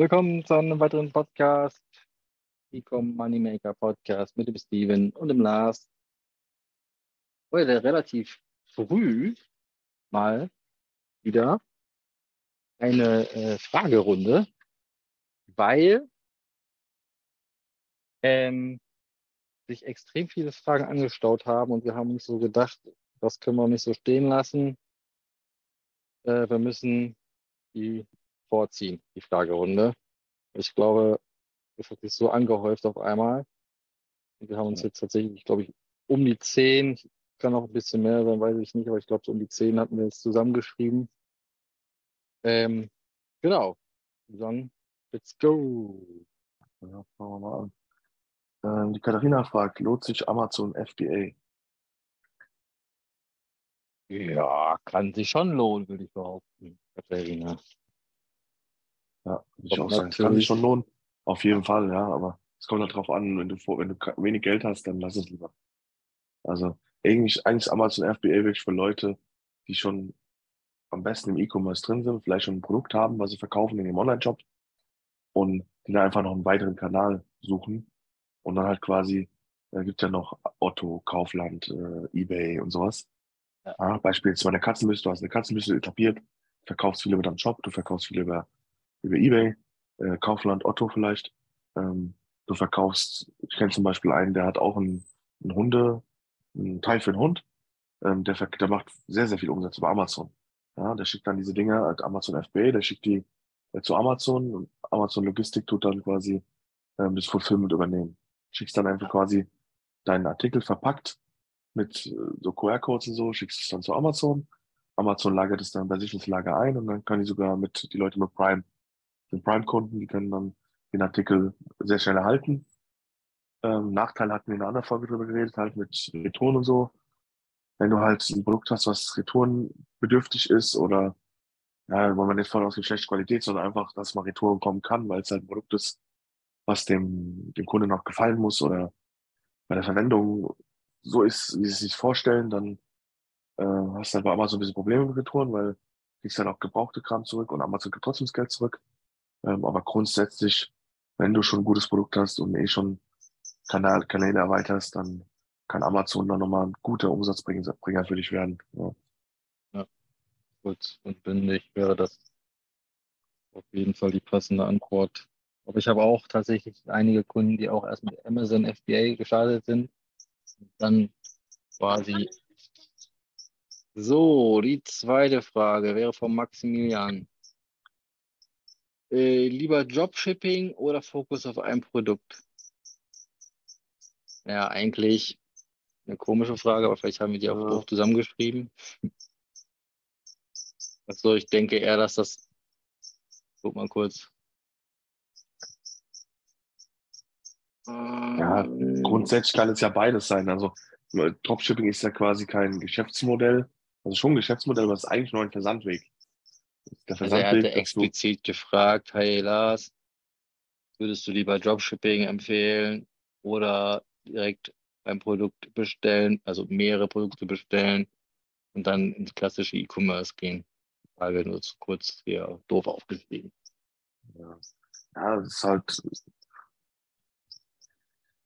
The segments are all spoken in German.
Willkommen zu einem weiteren Podcast, Ecom Moneymaker Podcast mit dem Steven und dem Lars. Heute relativ früh mal wieder eine äh, Fragerunde, weil ähm, sich extrem viele Fragen angestaut haben und wir haben uns so gedacht, das können wir nicht so stehen lassen. Äh, wir müssen die vorziehen, die Fragerunde. Ich glaube, es hat sich so angehäuft auf einmal. Und wir haben uns jetzt tatsächlich, glaube ich, um die zehn, kann auch ein bisschen mehr sein, weiß ich nicht, aber ich glaube, so um die zehn hatten wir jetzt zusammengeschrieben. Ähm, genau. Dann, let's go. Ja, fangen wir mal an. Ähm, die Katharina fragt, lohnt sich Amazon FBA? Ja, kann sich schon lohnen, würde ich behaupten, Katharina. Ja, ich auch sagen. Kann sich schon lohnen. Auf jeden Fall, ja, aber es kommt halt drauf an, wenn du, wenn du wenig Geld hast, dann lass es lieber. Also eigentlich, eigentlich ist Amazon FBA wirklich für Leute, die schon am besten im E-Commerce drin sind, vielleicht schon ein Produkt haben, was sie verkaufen in ihrem Online-Shop und die dann einfach noch einen weiteren Kanal suchen und dann halt quasi, da gibt ja noch Otto, Kaufland, äh, Ebay und sowas. Ja. Ja, Beispiel jetzt bei der Katzenbüste, du hast eine Katzenbüste etabliert, verkaufst viele über deinen Shop, du verkaufst viele über über Ebay, äh, Kaufland, Otto vielleicht. Ähm, du verkaufst, ich kenne zum Beispiel einen, der hat auch einen, einen Hunde, einen Teil für einen Hund. Ähm, der, der macht sehr, sehr viel Umsatz über Amazon. Ja, der schickt dann diese Dinge, halt Amazon FBA, der schickt die äh, zu Amazon und Amazon Logistik tut dann quasi ähm, das Fulfillment übernehmen. Schickst dann einfach quasi deinen Artikel verpackt mit äh, so QR-Codes und so, schickst es dann zu Amazon. Amazon lagert es dann bei sich ins Lager ein und dann kann die sogar mit die Leute mit Prime den Prime-Kunden, die können dann den Artikel sehr schnell erhalten. Ähm, Nachteil hatten wir in einer anderen Folge drüber geredet, halt mit Retouren und so. Wenn du halt ein Produkt hast, was retourenbedürftig ist oder ja, wo man nicht voll aus die schlechte Qualität, sondern einfach, dass man Retouren kommen kann, weil es halt ein Produkt ist, was dem, dem Kunden auch gefallen muss oder bei der Verwendung so ist, wie sie sich vorstellen, dann äh, hast du halt bei Amazon ein bisschen Probleme mit Retouren, weil du kriegst dann auch gebrauchte Kram zurück und Amazon gibt trotzdem das Geld zurück. Ähm, aber grundsätzlich, wenn du schon ein gutes Produkt hast und eh schon Kanal, Kanäle erweiterst, dann kann Amazon dann nochmal ein guter Umsatzbringer für dich werden. Ja. ja, kurz und bündig wäre das auf jeden Fall die passende Antwort. Aber ich habe auch tatsächlich einige Kunden, die auch erst mit Amazon FBA gestartet sind. Und dann quasi. So, die zweite Frage wäre von Maximilian. Äh, lieber Dropshipping oder Fokus auf ein Produkt? Ja, eigentlich eine komische Frage, aber vielleicht haben wir die auch, auch zusammengeschrieben. Also ich denke eher, dass das. Guck mal kurz. Ja, grundsätzlich kann es ja beides sein. Also Dropshipping ist ja quasi kein Geschäftsmodell. Also schon ein Geschäftsmodell, aber es ist eigentlich nur ein Versandweg. Also er hatte explizit gefragt, hey Lars, würdest du lieber Dropshipping empfehlen oder direkt beim Produkt bestellen, also mehrere Produkte bestellen und dann ins klassische E-Commerce gehen? Frage nur zu kurz hier doof aufgeschrieben. Ja, ja das ist halt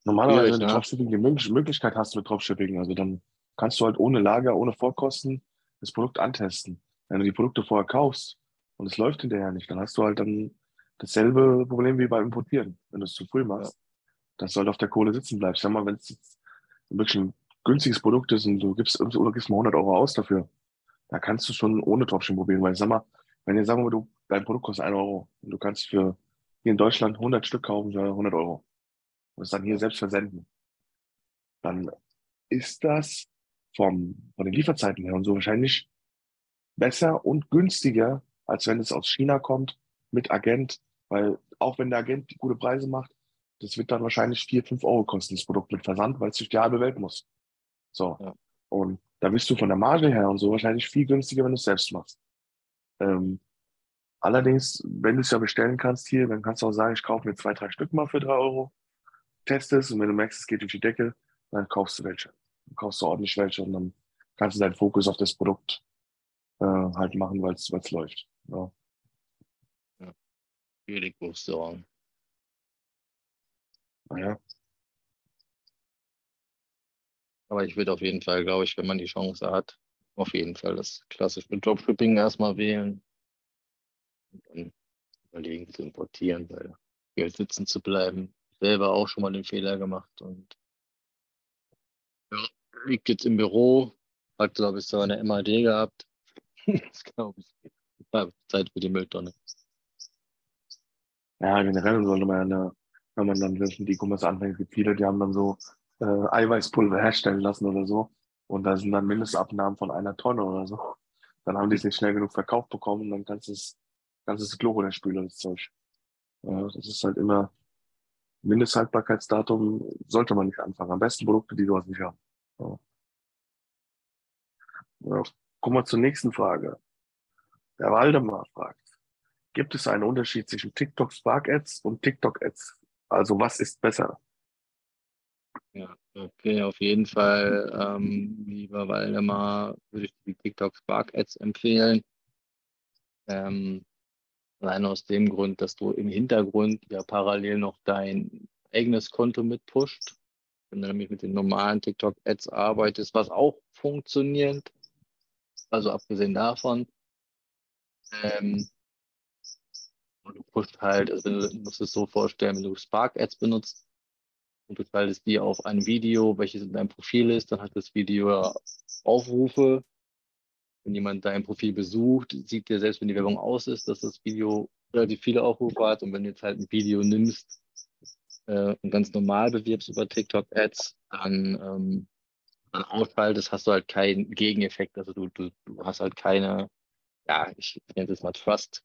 normalerweise, wenn du ne? Dropshipping die Möglichkeit hast mit Dropshipping, also dann kannst du halt ohne Lager, ohne Vorkosten das Produkt antesten. Wenn du die Produkte vorher kaufst und es läuft hinterher nicht, dann hast du halt dann dasselbe Problem wie beim Importieren, wenn du es zu früh machst. Dass du auf der Kohle sitzen bleibst. Sag mal, wenn es wirklich ein günstiges Produkt ist und du gibst, oder gibst mal 100 Euro aus dafür, da kannst du schon ohne Dropshipping probieren. Weil sag mal, wenn ihr sagen wir, du, dein Produkt kostet 1 Euro und du kannst für hier in Deutschland 100 Stück kaufen für 100 Euro und es dann hier selbst versenden, dann ist das vom, von den Lieferzeiten her und so wahrscheinlich besser und günstiger, als wenn es aus China kommt mit Agent, weil auch wenn der Agent gute Preise macht, das wird dann wahrscheinlich vier, fünf Euro kosten, das Produkt mit Versand, weil es durch die halbe Welt muss. So. Ja. Und da bist du von der Marge her und so wahrscheinlich viel günstiger, wenn du es selbst machst. Ähm, allerdings, wenn du es ja bestellen kannst hier, dann kannst du auch sagen, ich kaufe mir zwei, drei Stück mal für drei Euro, test es und wenn du merkst, es geht durch die Decke, dann kaufst du welche. Dann kaufst du ordentlich welche und dann kannst du deinen Fokus auf das Produkt äh, halt machen, weil es läuft. Ja. ja. Schwierig, muss ich sagen. Naja. Aber ich würde auf jeden Fall, glaube ich, wenn man die Chance hat, auf jeden Fall das klassische Dropshipping erstmal wählen und dann überlegen zu importieren, weil Geld sitzen zu bleiben. Selber auch schon mal den Fehler gemacht und ja, liegt jetzt im Büro, hat glaube ich so eine MAD gehabt. das glaube ich. Zeit für die Mülltonne. Ja, generell sollte man ja, wenn man dann die E-Commerce anfängt, gibt viele, die haben dann so äh, Eiweißpulver herstellen lassen oder so. Und da sind dann Mindestabnahmen von einer Tonne oder so. Dann haben die es nicht schnell genug verkauft bekommen und dann kannst du es, kannst du das Klo Zeug. Ja, das ist halt immer Mindesthaltbarkeitsdatum sollte man nicht anfangen. Am besten Produkte, die hast, nicht haben. Ja. Ja. Kommen wir zur nächsten Frage. Der Waldemar fragt, gibt es einen Unterschied zwischen TikTok Spark Ads und TikTok Ads? Also was ist besser? Ja, okay, auf jeden Fall, ähm, lieber Waldemar, würde ich die TikTok Spark Ads empfehlen. Ähm, allein aus dem Grund, dass du im Hintergrund ja parallel noch dein eigenes Konto mitpusht. Wenn du nämlich mit den normalen TikTok Ads arbeitest, was auch funktioniert, also abgesehen davon, ähm, und du pusht halt, also du musst es so vorstellen, wenn du Spark Ads benutzt und du schaltest die auf ein Video, welches in deinem Profil ist, dann hat das Video Aufrufe. Wenn jemand dein Profil besucht, sieht der selbst, wenn die Werbung aus ist, dass das Video relativ viele Aufrufe hat. Und wenn du jetzt halt ein Video nimmst äh, und ganz normal bewirbst über TikTok Ads, dann, ähm, dann ausschaltest, hast du halt keinen Gegeneffekt. Also du, du, du hast halt keine, ja, ich nenne das mal Trust,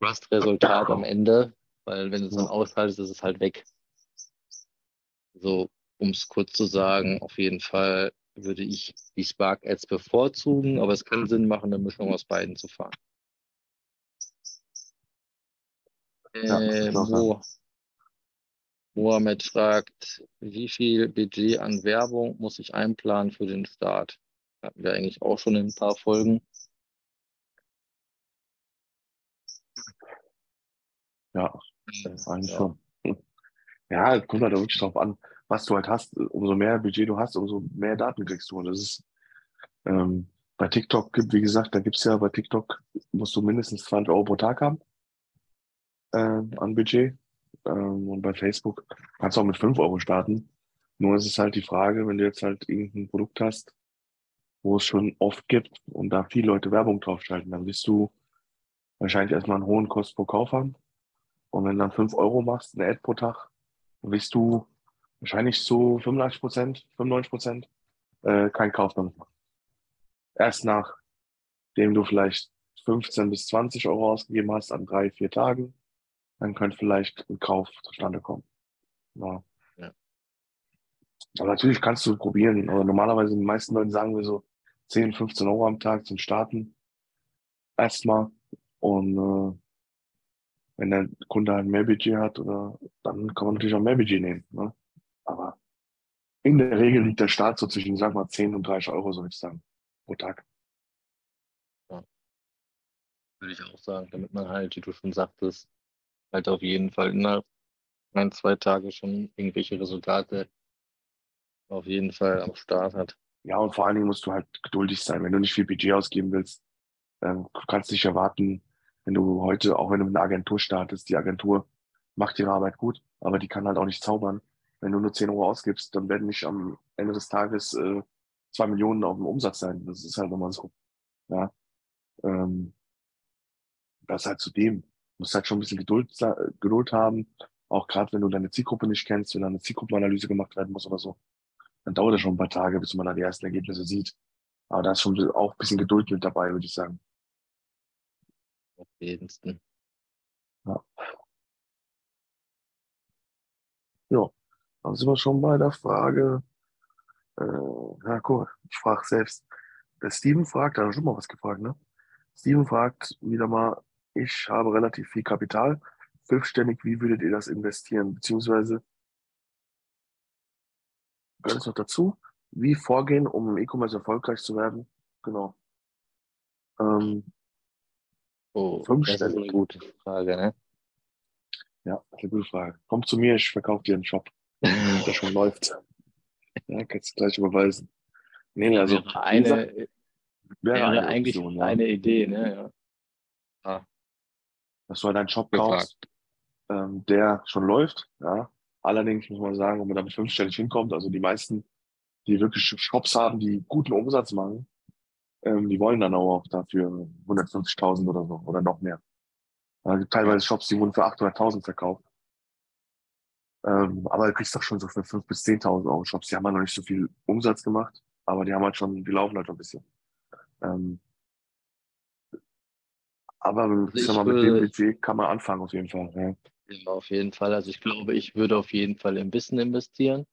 Trust-Resultat am Ende, weil wenn du es dann ausschaltest, ist es halt weg. So, um es kurz zu sagen, auf jeden Fall würde ich die Spark Ads bevorzugen, aber es kann Sinn machen, eine Mischung aus beiden zu fahren. Ja, äh, Mo Mohamed fragt, wie viel Budget an Werbung muss ich einplanen für den Start? Hatten wir eigentlich auch schon in ein paar Folgen. Ja, eigentlich ja. schon. Ja, kommt halt wirklich drauf an, was du halt hast. Umso mehr Budget du hast, umso mehr Daten kriegst du. Und das ist ähm, bei TikTok gibt, wie gesagt, da gibt es ja bei TikTok, musst du mindestens 20 Euro pro Tag haben äh, an Budget. Ähm, und bei Facebook kannst du auch mit 5 Euro starten. Nur ist es halt die Frage, wenn du jetzt halt irgendein Produkt hast, wo es schon oft gibt und da viele Leute Werbung draufschalten, dann wirst du wahrscheinlich erstmal einen hohen Kost pro Kauf haben. Und wenn du dann 5 Euro machst, eine Ad pro Tag, dann wirst du wahrscheinlich zu 85 Prozent, 95 Prozent äh, keinen Kauf damit machen. Erst nachdem du vielleicht 15 bis 20 Euro ausgegeben hast an drei, vier Tagen, dann könnte vielleicht ein Kauf zustande kommen. Ja. ja. Aber natürlich kannst du probieren. Aber normalerweise die meisten Leute sagen wir so 10, 15 Euro am Tag zum Starten. Erstmal. Und äh, wenn der Kunde halt mehr Budget hat, oder, dann kann man natürlich auch mehr Budget nehmen. Ne? Aber in der Regel liegt der Start so zwischen, sag mal, 10 und 30 Euro, soll ich sagen, pro Tag. Ja. Würde ich auch sagen, damit man halt, wie du schon sagtest, halt auf jeden Fall innerhalb ein, zwei Tage schon irgendwelche Resultate auf jeden Fall am Start hat. Ja, und vor allen Dingen musst du halt geduldig sein. Wenn du nicht viel Budget ausgeben willst, ähm, kannst nicht erwarten, wenn du heute, auch wenn du mit einer Agentur startest, die Agentur macht ihre Arbeit gut, aber die kann halt auch nicht zaubern. Wenn du nur 10 Euro ausgibst, dann werden nicht am Ende des Tages äh, zwei Millionen auf dem Umsatz sein. Das ist halt nochmal so. Ja. Ähm, das halt zu dem. Du musst halt schon ein bisschen Geduld, Geduld haben. Auch gerade wenn du deine Zielgruppe nicht kennst, wenn da eine Zielgruppenanalyse gemacht werden muss oder so, dann dauert das schon ein paar Tage, bis man da die ersten Ergebnisse sieht. Aber da ist schon auch ein bisschen Geduld mit dabei, würde ich sagen. Auf jeden Fall. Ja. Ja, dann sind wir schon bei der Frage. Äh, ja, cool. Ich frage selbst. Der Steven fragt, da hat er schon mal was gefragt, ne? Steven fragt wieder mal, ich habe relativ viel Kapital. Fünfständig, wie würdet ihr das investieren? Beziehungsweise, gehört es noch dazu? Wie vorgehen, um im E-Commerce erfolgreich zu werden? Genau. Ähm, Oh, das ist eine gute Frage, ne? Ja, das ist eine gute Frage. Komm zu mir, ich verkaufe dir einen Shop, der schon läuft. Ja, kannst du gleich überweisen. Nee, also wäre eine, wäre, wäre eine Option, ja. eine Idee, ne? Ja. ja. Dass du halt einen Shop kaufst, ähm, der schon läuft, ja. Allerdings muss man sagen, wenn man damit fünfstellig hinkommt, also die meisten, die wirklich Shops haben, die guten Umsatz machen, ähm, die wollen dann auch dafür 150.000 oder so oder noch mehr. Es gibt teilweise Shops, die wurden für 800.000 verkauft. Ähm, aber du kriegst doch schon so für 5.000 bis 10.000 Euro Shops. Die haben halt noch nicht so viel Umsatz gemacht, aber die haben halt schon, die laufen halt schon ein bisschen. Ähm, aber ich sag mal, mit dem Budget kann man anfangen auf jeden Fall. Ja. ja, auf jeden Fall. Also ich glaube, ich würde auf jeden Fall im Wissen investieren,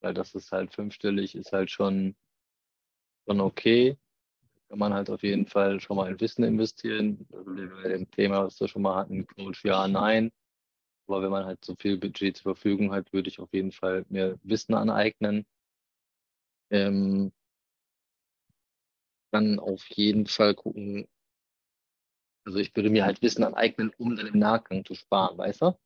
weil das ist halt fünfstellig, ist halt schon, schon okay kann man halt auf jeden Fall schon mal in Wissen investieren. Also bei dem Thema, was wir schon mal hatten, Coach ja, nein. Aber wenn man halt so viel Budget zur Verfügung hat, würde ich auf jeden Fall mir Wissen aneignen. Ähm, dann auf jeden Fall gucken, also ich würde mir halt Wissen aneignen, um dann im Nachgang zu sparen, weißt du?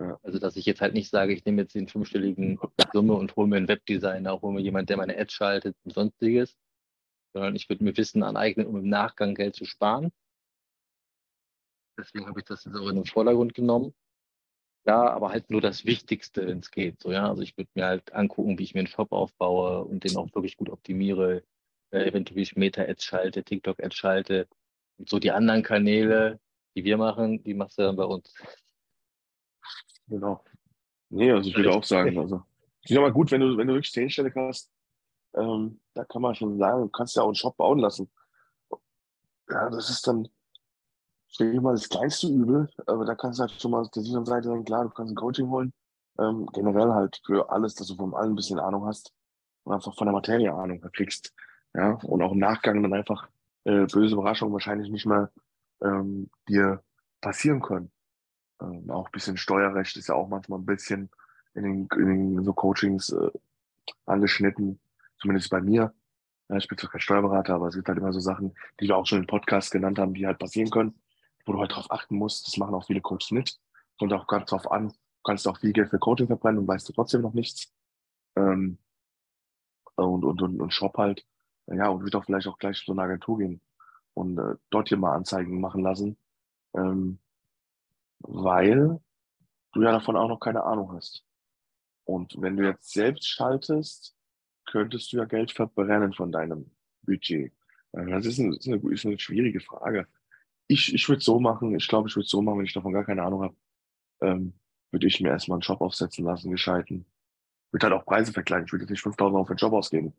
Ja. Also dass ich jetzt halt nicht sage, ich nehme jetzt den fünfstelligen Summe und hole mir einen Webdesigner, hole mir jemanden, der meine Ads schaltet und sonstiges, sondern ich würde mir Wissen aneignen, um im Nachgang Geld zu sparen. Deswegen habe ich das jetzt auch in den Vordergrund genommen. Ja, aber halt nur das Wichtigste, wenn es geht. So, ja? Also ich würde mir halt angucken, wie ich mir einen Shop aufbaue und den auch wirklich gut optimiere. Äh, eventuell wie ich Meta-Ads schalte, TikTok-Ads schalte. Und so die anderen Kanäle, die wir machen, die machst du dann bei uns. Genau. Nee, also ich würde auch sagen, also ich finde mal gut, wenn du, wenn du wirklich zehnstellig hast, ähm, da kann man schon sagen, du kannst ja auch einen Shop bauen lassen. Ja, das ist dann, ich denke mal, das kleinste Übel, aber da kannst du halt schon mal auf der sicheren Seite sagen, klar, du kannst ein Coaching holen. Ähm, generell halt für alles, dass du von allem ein bisschen Ahnung hast und einfach von der Materie Ahnung kriegst. Ja, und auch im Nachgang dann einfach äh, böse Überraschungen wahrscheinlich nicht mehr ähm, dir passieren können. Ähm, auch ein bisschen Steuerrecht ist ja auch manchmal ein bisschen in den, in den so Coachings äh, angeschnitten zumindest bei mir. Ja, ich bin zwar kein Steuerberater, aber es gibt halt immer so Sachen, die wir auch schon im Podcast genannt haben, die halt passieren können, wo du halt drauf achten musst. Das machen auch viele Coaches nicht. Kommt auch ganz drauf an. Du kannst auch viel Geld für Coaching verbrennen und weißt du trotzdem noch nichts. Ähm, und, und, und, und Shop halt. Ja, und wird auch vielleicht auch gleich zu einer Agentur gehen und äh, dort hier mal Anzeigen machen lassen. Ähm, weil du ja davon auch noch keine Ahnung hast. Und wenn du jetzt selbst schaltest, könntest du ja Geld verbrennen von deinem Budget? Das ist eine, ist eine, ist eine schwierige Frage. Ich, ich würde so machen, ich glaube, ich würde so machen, wenn ich davon gar keine Ahnung habe, ähm, würde ich mir erstmal einen Job aufsetzen lassen, gescheiten. Würde halt auch Preise vergleichen. Ich würde jetzt nicht 5000 Euro für einen Job ausgeben.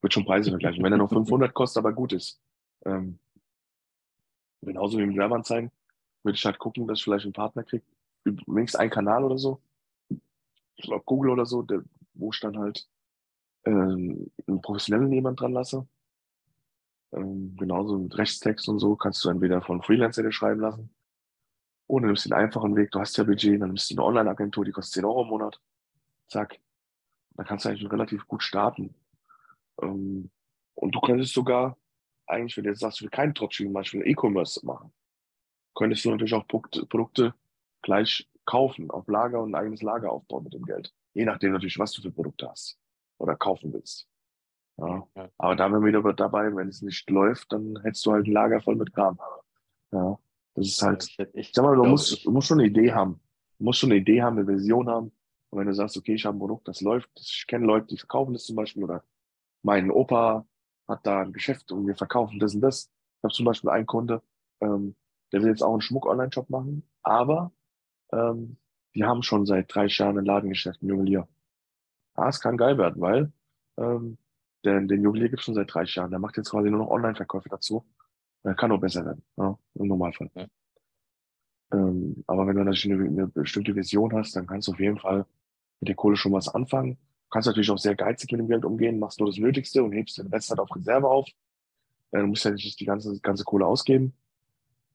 Würde schon Preise vergleichen. Wenn er nur 500 kostet, aber gut ist. Ähm, genauso wie mit Werbeanzeigen, würde ich halt gucken, dass ich vielleicht einen Partner kriege. Übrigens einen Kanal oder so. Ich glaube, Google oder so, der, wo ich dann halt ähm, einen professionellen jemand dran lasse. Ähm, genauso mit Rechtstext und so kannst du entweder von Freelancer dir schreiben lassen oder du nimmst den einfachen Weg, du hast ja Budget, dann nimmst du eine Online-Agentur, die kostet 10 Euro im Monat. Zack. Da kannst du eigentlich relativ gut starten. Ähm, und du könntest sogar, eigentlich, wenn du jetzt sagst, du willst keinen Dropshipping, zum Beispiel E-Commerce machen, könntest du natürlich auch Produkte gleich kaufen, auf Lager und ein eigenes Lager aufbauen mit dem Geld. Je nachdem natürlich, was du für Produkte hast oder kaufen willst. Ja. ja. Aber da wären wir wieder dabei, wenn es nicht läuft, dann hättest du halt ein Lager voll mit Kram. Ja. Das ist halt, ich, ich sag mal, du musst, du musst schon eine Idee haben. Du musst schon eine Idee haben, eine Vision haben. Und wenn du sagst, okay, ich habe ein Produkt, das läuft, ich kenne Leute, die verkaufen das zum Beispiel, oder mein Opa hat da ein Geschäft und wir verkaufen das und das. Ich habe zum Beispiel einen Kunde, ähm, der will jetzt auch einen Schmuck-Online-Shop machen, aber ähm, die haben schon seit drei Jahren ein Ladengeschäft, ein Juwelier ah, es kann geil werden, weil ähm, den, den Juwelier gibt es schon seit 30 Jahren. Der macht jetzt quasi nur noch Online-Verkäufe dazu. Der kann auch besser werden, ja, im Normalfall. Ja. Ähm, aber wenn du natürlich eine, eine, bestimmte Vision hast, dann kannst du auf jeden Fall mit der Kohle schon was anfangen. Du kannst natürlich auch sehr geizig mit dem Geld umgehen, machst nur das Nötigste und hebst den Rest halt auf Reserve auf. Äh, du musst ja nicht die ganze, ganze Kohle ausgeben.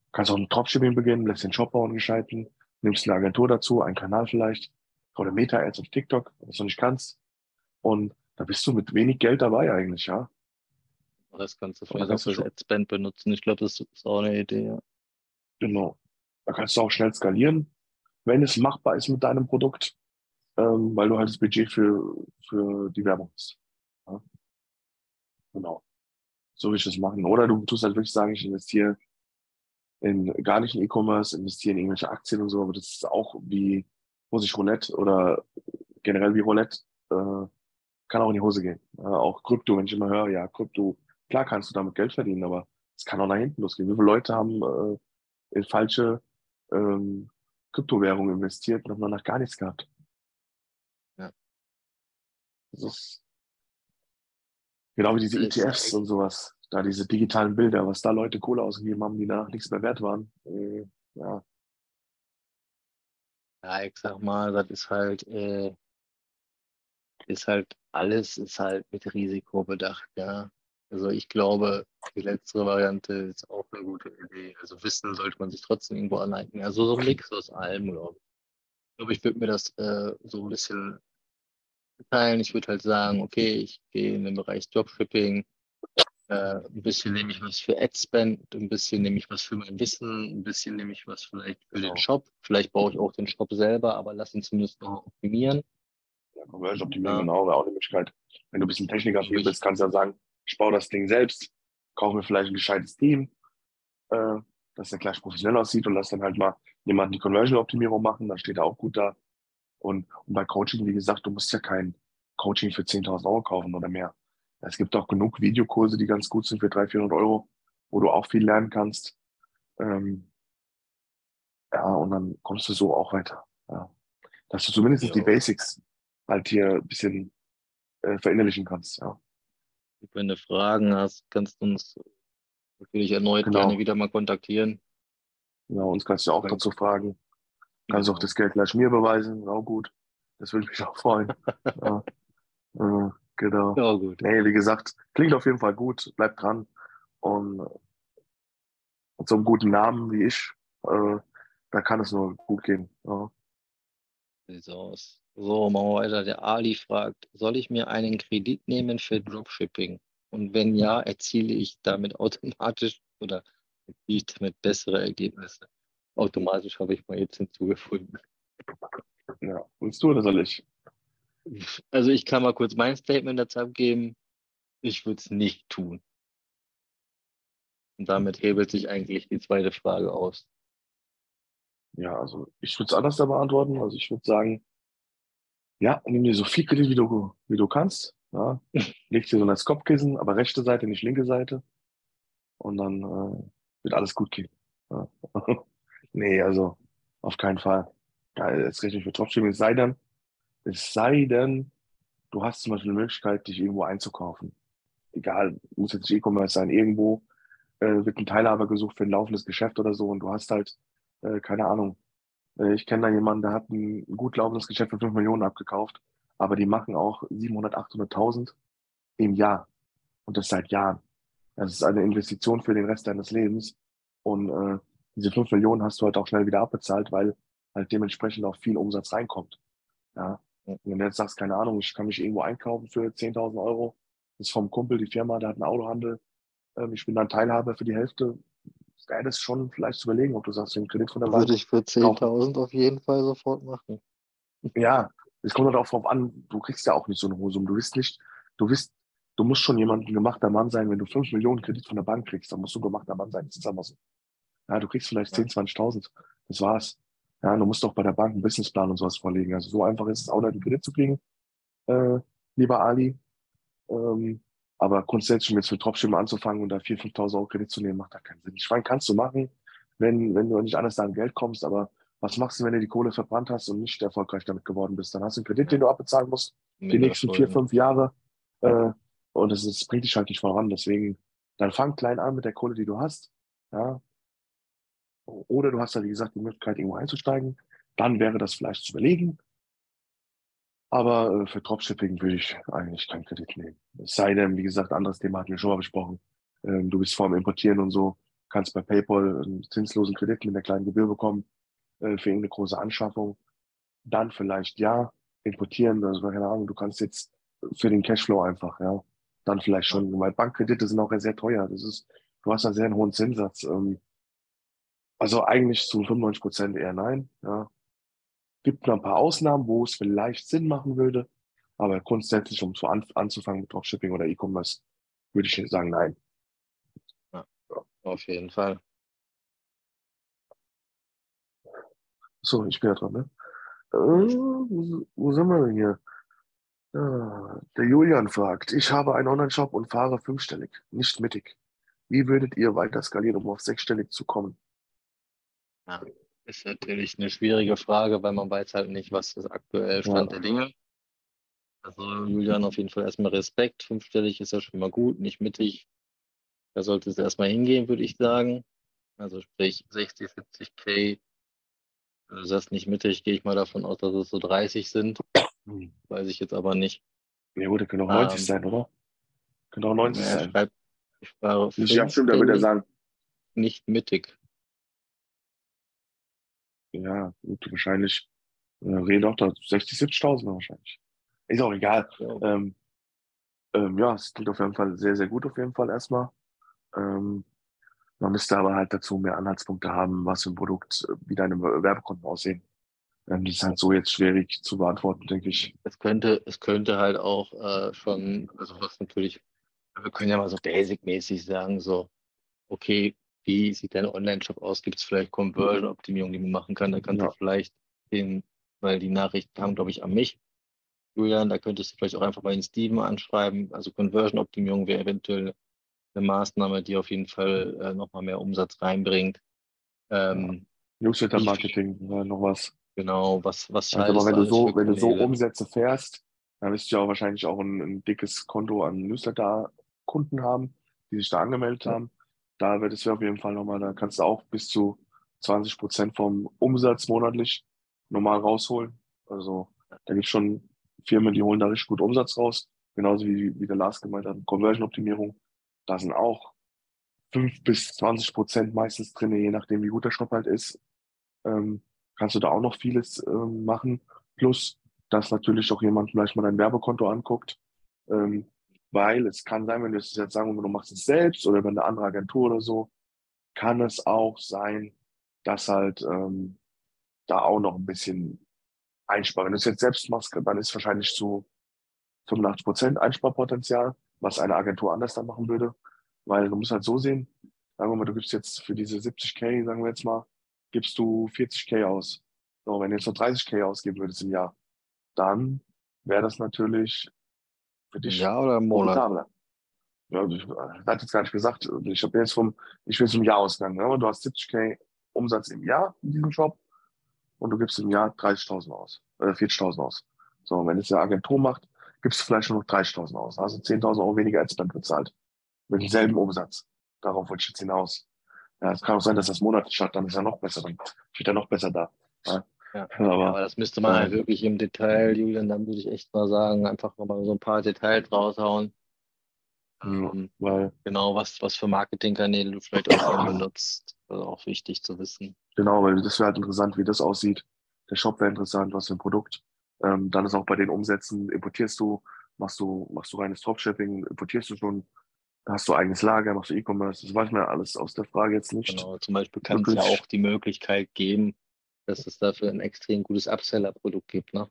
Du kannst auch ein Dropshipping beginnen, lässt den Shop bauen gescheiten, nimmst eine Agentur dazu, einen Kanal vielleicht, oder Meta-Ads auf TikTok, was du nicht kannst. Und da bist du mit wenig Geld dabei eigentlich, ja. Das kannst du vielleicht auch fürs Adspend benutzen. Ich glaube, das ist auch eine Idee, ja. Genau. Da kannst du auch schnell skalieren. wenn es machbar ist mit deinem Produkt, ähm, weil du halt das Budget für, für die Werbung hast. Ja? Genau. So will ich das machen. Oder du tust halt wirklich sagen, ich investiere in gar nicht in E-Commerce, investiere in irgendwelche Aktien und so, aber das ist auch wie russisch Roulette oder generell wie Roulette, äh, kann auch in die Hose gehen. Äh, auch Krypto, wenn ich immer höre, ja, Krypto, klar kannst du damit Geld verdienen, aber es kann auch nach hinten losgehen. Wie viele Leute haben äh, in falsche ähm, Kryptowährungen investiert und haben danach gar nichts gehabt? Das ist genau wie diese ETFs und sowas. Da diese digitalen Bilder, was da Leute Kohle ausgegeben haben, die danach nichts mehr wert waren. Äh, ja. Ja, ich sag mal, das ist halt, äh, ist halt, alles ist halt mit Risiko bedacht, ja. Also ich glaube, die letztere Variante ist auch eine gute Idee. Also wissen sollte man sich trotzdem irgendwo aneignen. Also so ein Mix aus allem, glaube ich. Ich glaube, ich würde mir das äh, so ein bisschen teilen. Ich würde halt sagen, okay, ich gehe in den Bereich Dropshipping, äh, ein bisschen nehme ich was für Adspend, ein bisschen nehme ich was für mein Wissen, ein bisschen nehme ich was vielleicht für genau. den Shop. Vielleicht baue ich auch den Shop selber, aber lass ihn zumindest noch optimieren. Ja, Conversion optimieren, ja. genau, wäre auch eine Möglichkeit. Wenn du ein bisschen Techniker bist, kannst du ja sagen, ich baue das Ding selbst, kaufe mir vielleicht ein gescheites Team, äh, dass der gleich professionell aussieht und lass dann halt mal jemanden die Conversion-Optimierung machen, dann steht er auch gut da. Und, und bei Coaching, wie gesagt, du musst ja kein Coaching für 10.000 Euro kaufen oder mehr. Es gibt auch genug Videokurse, die ganz gut sind für 300, 400 Euro, wo du auch viel lernen kannst. Ähm, ja, und dann kommst du so auch weiter. Ja. Dass du zumindest ja. die Basics halt hier ein bisschen äh, verinnerlichen kannst. Ja. Wenn du Fragen hast, kannst du uns natürlich erneut genau. gerne wieder mal kontaktieren. Genau, uns kannst du auch dazu fragen. Kannst auch das Geld gleich mir beweisen, auch gut. Das würde mich auch freuen. ja. Äh, Genau. Ja, gut. Nee, wie gesagt, klingt auf jeden Fall gut, bleibt dran. Und mit so einem guten Namen wie ich, äh, da kann es nur gut gehen. Ja. Sieht aus. So, machen wir weiter. Der Ali fragt, soll ich mir einen Kredit nehmen für Dropshipping? Und wenn ja, erziele ich damit automatisch oder erziele ich damit bessere Ergebnisse? Automatisch habe ich mal jetzt hinzugefunden. Ja, willst du oder soll ich? Also ich kann mal kurz mein Statement dazu abgeben. Ich würde es nicht tun. Und damit hebelt sich eigentlich die zweite Frage aus. Ja, also ich würde es anders da beantworten. Also ich würde sagen, ja, nimm dir so viel Kredit, wie du, wie du kannst. Ja. Leg dir so als Kopfkissen, aber rechte Seite, nicht linke Seite. Und dann äh, wird alles gut gehen. Ja. nee, also auf keinen Fall. Ja, jetzt richtig für Dropshipping, es sei denn, es sei denn, du hast zum Beispiel eine Möglichkeit, dich irgendwo einzukaufen. Egal, muss jetzt E-Commerce sein, irgendwo äh, wird ein Teilhaber gesucht für ein laufendes Geschäft oder so und du hast halt, äh, keine Ahnung, äh, ich kenne da jemanden, der hat ein gut laufendes Geschäft für 5 Millionen abgekauft, aber die machen auch 700, 800.000 im Jahr und das seit Jahren. Das ist eine Investition für den Rest deines Lebens und äh, diese 5 Millionen hast du halt auch schnell wieder abbezahlt, weil halt dementsprechend auch viel Umsatz reinkommt. Ja, wenn du jetzt sagst, keine Ahnung, ich kann mich irgendwo einkaufen für 10.000 Euro, das ist vom Kumpel die Firma, der hat einen Autohandel, ähm, ich bin dann Teilhaber für die Hälfte, wäre das schon vielleicht zu überlegen, ob du sagst, den Kredit von der Bank. Würde ich für 10.000 auf jeden Fall sofort machen. Ja, es kommt halt auch darauf an, du kriegst ja auch nicht so eine hohe Summe. Du bist nicht, du bist, du musst schon jemand ein gemachter Mann sein, wenn du 5 Millionen Kredit von der Bank kriegst, dann musst du ein gemachter Mann sein. Das ist einfach so. Ja, du kriegst vielleicht ja. 10.000, 20.000. Das war's. Ja, du musst doch bei der Bank einen Businessplan und sowas vorlegen. Also so einfach ist es auch nicht, einen Kredit zu kriegen, äh, lieber Ali. Ähm, aber grundsätzlich jetzt mit Dropshipping anzufangen und da 4.000, 5.000 Euro Kredit zu nehmen, macht da keinen Sinn. Ich meine, kannst du machen, wenn, wenn du nicht anders an Geld kommst, aber was machst du, wenn du die Kohle verbrannt hast und nicht erfolgreich damit geworden bist? Dann hast du einen Kredit, den du abbezahlen musst, die nächsten vier, fünf Jahre. Äh, und das, das bringt dich halt nicht voran. Deswegen, dann fang klein an mit der Kohle, die du hast. Ja, oder du hast ja, wie gesagt, die Möglichkeit, irgendwo einzusteigen. Dann wäre das vielleicht zu überlegen. Aber äh, für Dropshipping würde ich eigentlich keinen Kredit nehmen. Es sei denn, wie gesagt, anderes Thema hatten wir schon mal besprochen. Ähm, du bist vor dem Importieren und so, kannst bei PayPal einen zinslosen Kredit mit einer kleinen Gebühr bekommen äh, für irgendeine große Anschaffung. Dann vielleicht ja, importieren, also keine Ahnung, du kannst jetzt für den Cashflow einfach, ja, dann vielleicht schon, weil Bankkredite sind auch sehr teuer. Das ist, du hast einen sehr hohen Zinssatz. Ähm, also eigentlich zu 95 Prozent eher nein. Ja. Gibt noch ein paar Ausnahmen, wo es vielleicht Sinn machen würde. Aber grundsätzlich, um so an, anzufangen mit Dropshipping oder E-Commerce, würde ich sagen, nein. Ja, auf jeden Fall. So, ich bin ja dran, ne? Äh, wo, wo sind wir denn hier? Ja, der Julian fragt, ich habe einen Online-Shop und fahre fünfstellig, nicht mittig. Wie würdet ihr weiter skalieren, um auf sechsstellig zu kommen? Ja, ist natürlich eine schwierige Frage, weil man weiß halt nicht, was das aktuell Stand ja. der Dinge. Also Julian auf jeden Fall erstmal Respekt. Fünfstellig ist ja schon mal gut, nicht mittig. Da sollte es erstmal hingehen, würde ich sagen. Also sprich 60, 70 K. Wenn du sagst nicht mittig, gehe ich mal davon aus, dass es so 30 sind. Hm. Weiß ich jetzt aber nicht. Ja gut, können auch 90 ähm, sein, oder? Können auch 90 ja, sein. Schreib, ich fahre ja, stimmt, da würde er sagen. Nicht mittig. Ja, gut, wahrscheinlich. Äh, reden auch da 60, 70.000 wahrscheinlich. Ist auch egal. Ja. Ähm, ähm, ja, es klingt auf jeden Fall sehr, sehr gut auf jeden Fall erstmal. Ähm, man müsste aber halt dazu mehr Anhaltspunkte haben, was für ein Produkt, äh, wie deine Werbekonten aussehen. Ähm, das ist halt so jetzt schwierig zu beantworten, denke ich. Es könnte, es könnte halt auch äh, schon, also was natürlich, wir können ja mal so basic-mäßig sagen, so, okay, wie sieht dein Online-Shop aus? Gibt es vielleicht Conversion-Optimierung, die man machen kann? Da kannst ja. du vielleicht den, weil die Nachricht kam, glaube ich, an mich, Julian, da könntest du vielleicht auch einfach mal den Steven anschreiben. Also Conversion-Optimierung wäre eventuell eine Maßnahme, die auf jeden Fall äh, nochmal mehr Umsatz reinbringt. Ähm, Newsletter-Marketing, ja, noch was. Genau, was, was also, aber wenn du so, wenn du so Umsätze fährst, dann wirst du ja auch wahrscheinlich auch ein, ein dickes Konto an Newsletter-Kunden haben, die sich da angemeldet ja. haben. Da wird es auf jeden Fall nochmal, da kannst du auch bis zu 20 Prozent vom Umsatz monatlich normal rausholen. Also da gibt es schon Firmen, die holen da richtig gut Umsatz raus. Genauso wie, wie der Lars gemeint hat, Conversion-Optimierung. Da sind auch 5 bis 20 Prozent meistens drin, je nachdem, wie gut der Shop halt ist. Ähm, kannst du da auch noch vieles ähm, machen. Plus, dass natürlich auch jemand vielleicht mal dein Werbekonto anguckt. Ähm, weil es kann sein, wenn du es jetzt sagen, du machst es selbst oder wenn eine andere Agentur oder so, kann es auch sein, dass halt ähm, da auch noch ein bisschen einsparen. Wenn du es jetzt selbst machst, dann ist wahrscheinlich zu 85 Prozent Einsparpotenzial, was eine Agentur anders dann machen würde. Weil du musst halt so sehen, sagen wir mal, du gibst jetzt für diese 70k, sagen wir jetzt mal, gibst du 40k aus. So, wenn du jetzt noch 30k ausgeben würdest im Jahr, dann wäre das natürlich für dich ja oder im Monat. Ja, ich, hatte jetzt gar nicht gesagt, ich habe jetzt vom, ich will zum Jahr ausgegangen, ne? du hast 70k Umsatz im Jahr in diesem Shop und du gibst im Jahr 30.000 aus, äh, 40.000 aus. So, wenn es eine Agentur macht, gibst du vielleicht nur noch 30.000 aus. Also 10.000 Euro weniger Adspend bezahlt. Mit demselben Umsatz. Darauf wollte ich jetzt hinaus. Ja, es kann auch sein, dass das monatlich hat, dann ist er noch besser, dann steht er noch besser da. Ja. Ja, aber, aber, das müsste man halt wirklich im Detail, Julian, dann würde ich echt mal sagen, einfach mal so ein paar Details raushauen. Ähm, weil genau, was, was für Marketingkanäle du vielleicht auch benutzt. Also auch wichtig zu wissen. Genau, weil das wäre halt interessant, wie das aussieht. Der Shop wäre interessant, was für ein Produkt. Ähm, dann ist auch bei den Umsätzen, importierst du, machst du, machst du reines Dropshipping, importierst du schon, hast du eigenes Lager, machst du E-Commerce, das weiß man ja alles aus der Frage jetzt nicht. Genau, zum Beispiel kann es ja auch die Möglichkeit geben, dass es dafür ein extrem gutes Upseller-Produkt gibt, ne?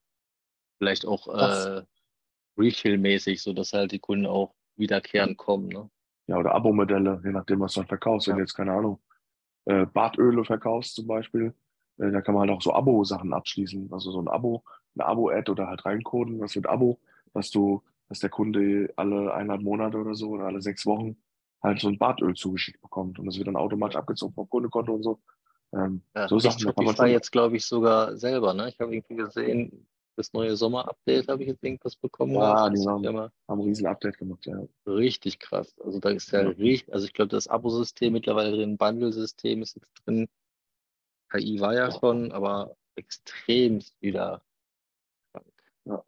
Vielleicht auch äh, Refill-mäßig, sodass halt die Kunden auch wiederkehrend kommen, ne? Ja, oder Abo-Modelle, je nachdem, was du dann verkaufst. Wenn du jetzt, keine Ahnung, äh, Badöle verkaufst zum Beispiel, äh, da kann man halt auch so Abo-Sachen abschließen. Also so ein Abo, eine Abo-Ad oder halt reincoden, was wird Abo, dass du, dass der Kunde alle eineinhalb Monate oder so oder alle sechs Wochen halt so ein Badöl zugeschickt bekommt und das wird dann automatisch abgezogen vom Kundenkonto und so. Ähm, ja, so Sachen. Ich war jetzt, glaube ich, sogar selber, ne? Ich habe irgendwie gesehen, das neue Sommer-Update habe ich jetzt irgendwas bekommen. Ja, die haben, haben ein riesen Update gemacht, ja. Richtig krass. Also da ist ja, ja. richtig, also ich glaube, das Abo-System mittlerweile drin, Bundle-System ist jetzt drin. KI war ja schon, aber extrem wieder krank. Ja.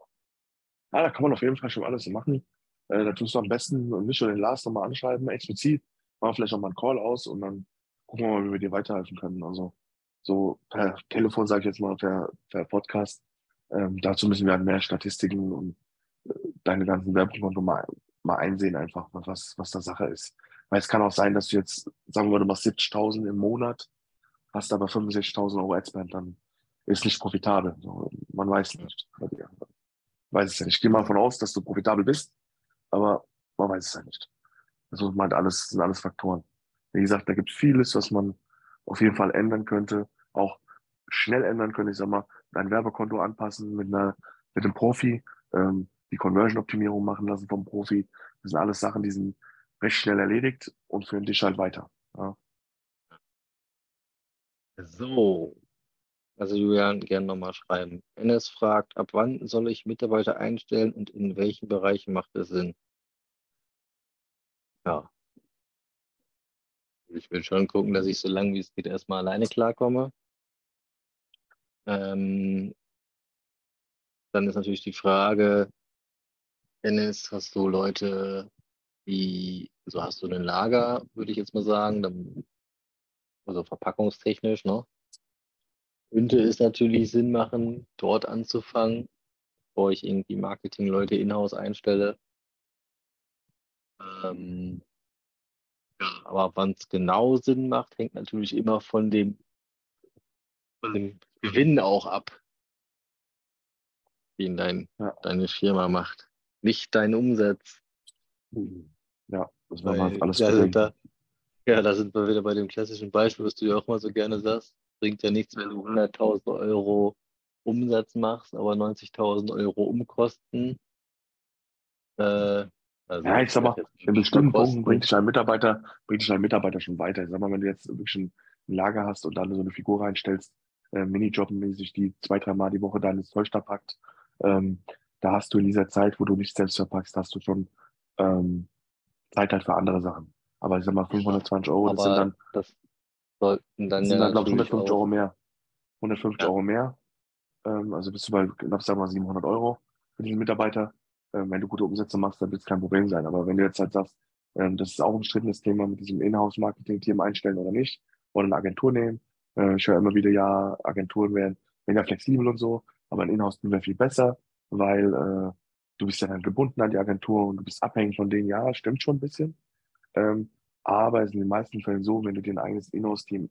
ja, da kann man auf jeden Fall schon alles machen. Äh, da tust du am besten und mich oder den Lars nochmal anschreiben, explizit, machen vielleicht auch mal einen Call aus und dann gucken wir mal, wie wir dir weiterhelfen können. Also so per Telefon, sage ich jetzt mal, per, per Podcast ähm, dazu müssen wir halt mehr Statistiken und äh, deine ganzen Werbekonto mal, mal einsehen, einfach, was, was da Sache ist. Weil es kann auch sein, dass du jetzt, sagen wir, du machst 70.000 im Monat, hast aber 65.000 Euro Adspend, dann ist nicht profitabel. Man weiß nicht. Weiß es ja nicht. Ich gehe mal davon aus, dass du profitabel bist, aber man weiß es ja nicht. Also meint alles, sind alles Faktoren. Wie gesagt, da gibt es vieles, was man auf jeden Fall ändern könnte, auch schnell ändern könnte. Ich sag mal, dein Werbekonto anpassen mit einer, mit einem Profi, ähm, die Conversion-Optimierung machen lassen vom Profi. Das sind alles Sachen, die sind recht schnell erledigt und führen dich halt weiter. Ja. So, also Julian, gerne nochmal schreiben. NS fragt, ab wann soll ich Mitarbeiter einstellen und in welchen Bereichen macht es Sinn? Ja. Ich will schon gucken, dass ich so lange wie es geht erstmal alleine klarkomme. Ähm, dann ist natürlich die Frage, Dennis, hast du Leute, die, so hast du ein Lager, würde ich jetzt mal sagen, dann, also verpackungstechnisch, ne? könnte es natürlich Sinn machen, dort anzufangen, bevor ich irgendwie Marketingleute in-house einstelle. Ähm, ja, aber wann es genau Sinn macht, hängt natürlich immer von dem, von dem Gewinn auch ab, den dein, ja. deine Firma macht. Nicht dein Umsatz. Ja, das war mal alles ja, da, ja, da sind wir wieder bei dem klassischen Beispiel, was du ja auch mal so gerne sagst bringt ja nichts, wenn du 100.000 Euro Umsatz machst, aber 90.000 Euro Umkosten. Äh, also ja, ich sag mal, in bestimmten Punkten bringt dich ein Mitarbeiter, bringt dich ein Mitarbeiter schon weiter. Ich sag mal, wenn du jetzt wirklich ein Lager hast und dann so eine Figur reinstellst, äh, Minijobbenmäßig, die zwei, dreimal die Woche deines Zeug da packt, ähm, da hast du in dieser Zeit, wo du nicht selbst verpackst, hast du schon ähm, Zeit halt für andere Sachen. Aber ich sag mal, 520 Euro, das sind dann. Das, sollten dann. Das sind dann, glaube ich, 150 Euro mehr. 150 ja. Euro mehr. Ähm, also bist du bei knapp, sagen wir mal, 700 Euro für diesen Mitarbeiter. Ähm, wenn du gute Umsätze machst, dann wird es kein Problem sein. Aber wenn du jetzt halt sagst, ähm, das ist auch ein strittenes Thema mit diesem Inhouse-Marketing-Team einstellen oder nicht, oder eine Agentur nehmen. Äh, ich höre immer wieder, ja, Agenturen werden weniger flexibel und so, aber ein Inhouse-Team wäre viel besser, weil äh, du bist ja dann gebunden an die Agentur und du bist abhängig von denen. Ja, stimmt schon ein bisschen. Ähm, aber es ist in den meisten Fällen so, wenn du dir ein eigenes Inhouse-Team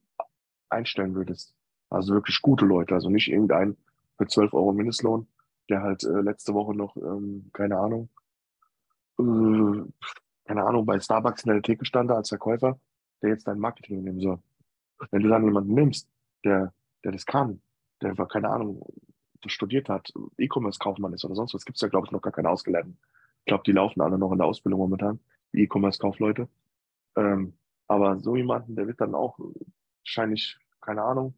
einstellen würdest, also wirklich gute Leute, also nicht irgendein für 12 Euro Mindestlohn, der halt äh, letzte Woche noch, ähm, keine Ahnung, äh, keine Ahnung, bei Starbucks in der Theke stand als Verkäufer, der jetzt dein Marketing nehmen soll. Wenn du dann jemanden nimmst, der, der das kann, der, keine Ahnung, studiert hat, E-Commerce-Kaufmann ist oder sonst was, gibt es ja, glaube ich, noch gar keine Ausgelernten. Ich glaube, die laufen alle noch in der Ausbildung momentan, die E-Commerce-Kaufleute. Ähm, aber so jemanden, der wird dann auch wahrscheinlich, keine Ahnung,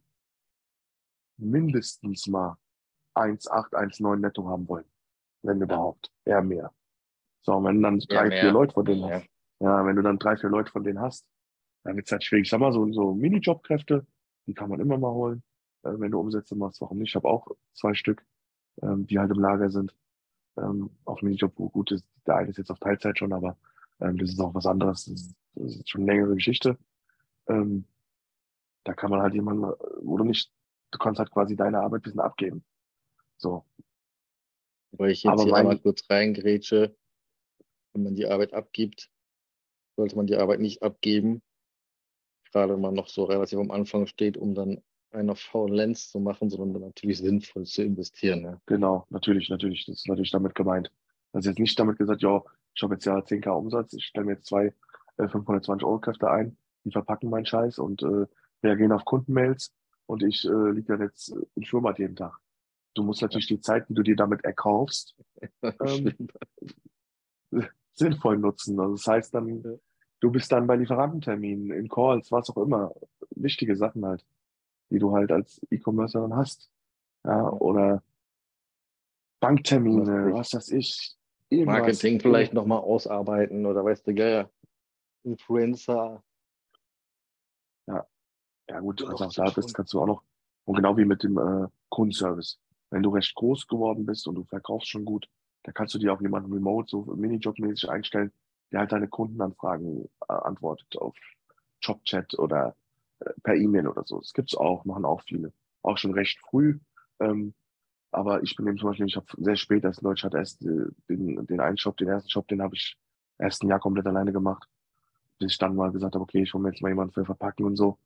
mindestens mal 1,8, 1,9 netto haben wollen. Wenn überhaupt. Eher mehr. So, wenn du dann drei, vier Leute von denen hast. Ja, wenn du dann drei, vier Leute von denen hast, dann wird es halt schwierig. Ich sag mal, so, so Minijobkräfte, die kann man immer mal holen, äh, wenn du Umsätze machst. Warum nicht? Ich habe auch zwei Stück, ähm, die halt im Lager sind. Ähm, auf Minijob, wo gut ist. Der eine ist jetzt auf Teilzeit schon, aber ähm, das ist auch was anderes. Das ist, das ist schon eine längere Geschichte. Ähm, da kann man halt jemanden, wo du nicht, du kannst halt quasi deine Arbeit ein bisschen abgeben. So. Weil ich jetzt Aber hier einmal kurz reingrätsche, wenn man die Arbeit abgibt, sollte man die Arbeit nicht abgeben, gerade wenn man noch so relativ am Anfang steht, um dann eine Faulenz zu machen, sondern natürlich sinnvoll zu investieren. Ja. Genau, natürlich, natürlich. Das ist natürlich damit gemeint. Also jetzt nicht damit gesagt, ja, ich habe jetzt ja 10k Umsatz, ich stelle mir jetzt zwei äh, 520 Euro Kräfte ein, die verpacken meinen Scheiß und äh, reagieren auf Kundenmails und ich äh, liege dann jetzt im Schwimmbad jeden Tag. Du musst natürlich die Zeit, die du dir damit erkaufst, ähm, sinnvoll nutzen. Also das heißt dann, du bist dann bei Lieferantenterminen, in Calls, was auch immer. Wichtige Sachen halt, die du halt als E-Commercer dann hast. Ja, oder Banktermine, was weiß ich. Marketing vielleicht nochmal ausarbeiten oder weißt du, ja, Influencer. Ja, ja gut, also auch da bist, kannst du auch noch, und genau wie mit dem äh, Kundenservice. Wenn du recht groß geworden bist und du verkaufst schon gut, dann kannst du dir auch jemanden remote, so Minijob-mäßig einstellen, der halt deine Kundenanfragen äh, antwortet auf Jobchat oder äh, per E-Mail oder so. Das gibt's auch, machen auch viele. Auch schon recht früh. Ähm, aber ich bin eben zum Beispiel, ich habe sehr spät als Deutsch hat erst äh, den, den einen Shop, den ersten Shop, den habe ich erst ein Jahr komplett alleine gemacht. Bis ich dann mal gesagt habe, okay, ich hole mir jetzt mal jemanden für Verpacken und so.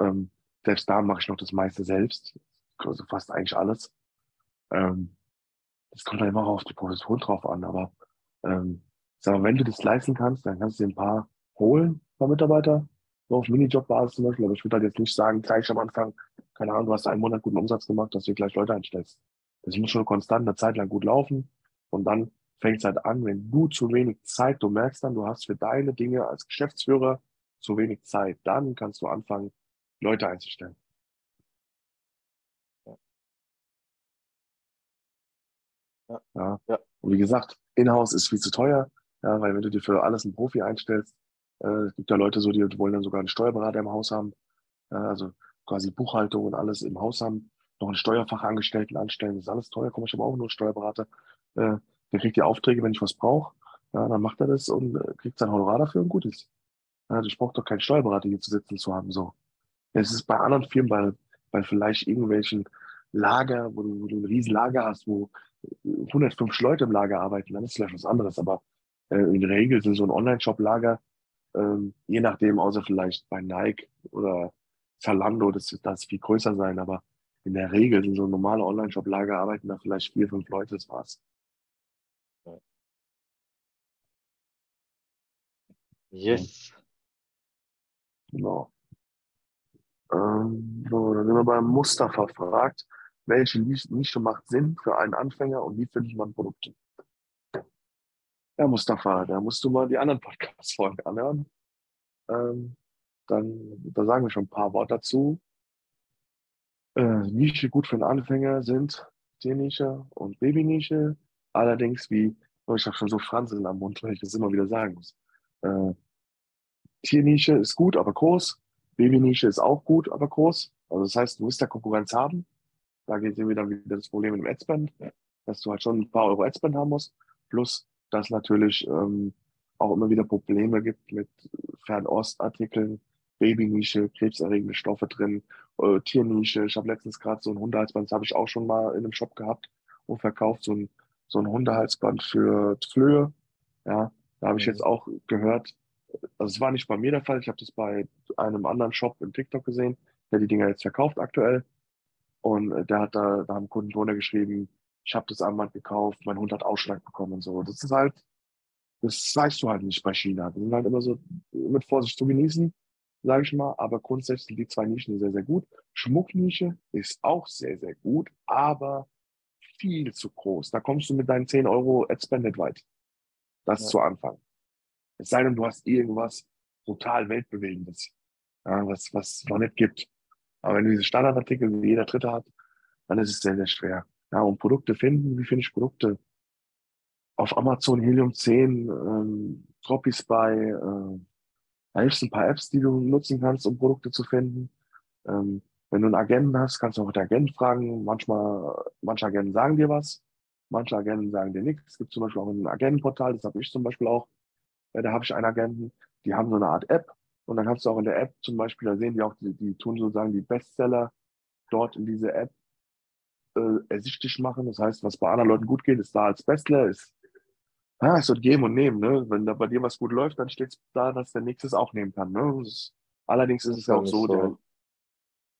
Ähm, selbst da mache ich noch das meiste selbst. also fast eigentlich alles. Ähm, das kommt dann immer auf die Position drauf an, aber ähm, sag mal, wenn du das leisten kannst, dann kannst du dir ein paar holen, ein paar Mitarbeiter, so auf Minijob-Basis zum Beispiel, aber ich würde halt jetzt nicht sagen, gleich am Anfang, keine Ahnung, du hast einen Monat guten Umsatz gemacht, dass du gleich Leute einstellst. Das muss schon konstant eine Zeit lang gut laufen und dann fängt es halt an, wenn du zu wenig Zeit, du merkst dann, du hast für deine Dinge als Geschäftsführer zu wenig Zeit, dann kannst du anfangen, Leute einzustellen. Ja. ja. ja. Und wie gesagt, Inhouse ist viel zu teuer, ja, weil wenn du dir für alles einen Profi einstellst, äh, es gibt ja Leute so, die wollen dann sogar einen Steuerberater im Haus haben, äh, also quasi Buchhaltung und alles im Haus haben, noch einen Steuerfachangestellten anstellen, das ist alles teuer, komm, ich habe auch nur einen Steuerberater, äh, der kriegt die Aufträge, wenn ich was brauche, ja, dann macht er das und äh, kriegt sein Honorar dafür und gut ist. Ja, ich brauche doch keinen Steuerberater hier zu sitzen zu haben, so. Es ist bei anderen Firmen, bei, bei vielleicht irgendwelchen Lager, wo du, wo du ein riesen Lager hast, wo 105 Leute im Lager arbeiten, dann ist es vielleicht was anderes. Aber äh, in der Regel sind so ein Online-Shop-Lager, ähm, je nachdem, außer vielleicht bei Nike oder Zalando, das, das viel größer sein, aber in der Regel sind so normale Online-Shop-Lager, arbeiten da vielleicht vier, fünf Leute, das war's. Yes. Genau. Ähm, so, dann sind wir beim Mustafa fragt, welche Nische macht Sinn für einen Anfänger und wie findet man Produkte? Ja, Mustafa, da musst du mal die anderen Podcast-Folgen anhören. Ähm, dann, da sagen wir schon ein paar Worte dazu. Äh, Nische gut für einen Anfänger sind Tiernische und Babynische. Allerdings, wie, oh, ich habe schon so Fransen am Mund, weil ich das immer wieder sagen muss. Äh, Tiernische ist gut, aber groß. Babynische ist auch gut, aber groß. Also das heißt, du musst da Konkurrenz haben. Da geht es wieder wieder das Problem mit dem Adspend, dass du halt schon ein paar Euro Adspend haben musst. Plus, dass natürlich ähm, auch immer wieder Probleme gibt mit Fernostartikeln, Babynische, krebserregende Stoffe drin, äh, Tiernische. Ich habe letztens gerade so ein Hundehalsband, das habe ich auch schon mal in einem Shop gehabt und verkauft, so ein, so ein Hundehalsband für Flöhe. Ja, da habe ich jetzt mhm. auch gehört, also es war nicht bei mir der Fall, ich habe das bei einem anderen Shop im TikTok gesehen, der die Dinger jetzt verkauft aktuell. Und äh, der hat da, da haben Kunden drunter geschrieben, ich habe das Armband gekauft, mein Hund hat Ausschlag bekommen und so. Das ist halt, das weißt du halt nicht bei China. Die sind halt immer so mit Vorsicht zu genießen, sage ich mal. Aber grundsätzlich sind die zwei Nischen sehr, sehr gut. Schmucknische ist auch sehr, sehr gut, aber viel zu groß. Da kommst du mit deinen 10 Euro Adspend nicht weit. Das ja. zu Anfang. Es sei denn, du hast irgendwas total Weltbewegendes, ja, was, was es noch nicht gibt. Aber wenn du diese Standardartikel, wie jeder Dritte hat, dann ist es sehr, sehr schwer. Ja, und Produkte finden, wie finde ich Produkte? Auf Amazon Helium 10, ähm, Tropispy, äh, da gibt es ein paar Apps, die du nutzen kannst, um Produkte zu finden. Ähm, wenn du einen Agenten hast, kannst du auch den Agenten fragen. Manchmal, manche Agenten sagen dir was, manche Agenten sagen dir nichts. Es gibt zum Beispiel auch ein Agentenportal, das habe ich zum Beispiel auch. Ja, da habe ich einen Agenten, die haben so eine Art App und dann kannst du auch in der App zum Beispiel, da sehen die auch, die, die tun sozusagen die Bestseller dort in diese App äh, ersichtlich machen. Das heißt, was bei anderen Leuten gut geht, ist da als Bestseller, ist, ah, es wird geben und nehmen. Ne? Wenn da bei dir was gut läuft, dann steht es da, dass der nächste es auch nehmen kann. Ne? Ist, allerdings ist es ja auch so, so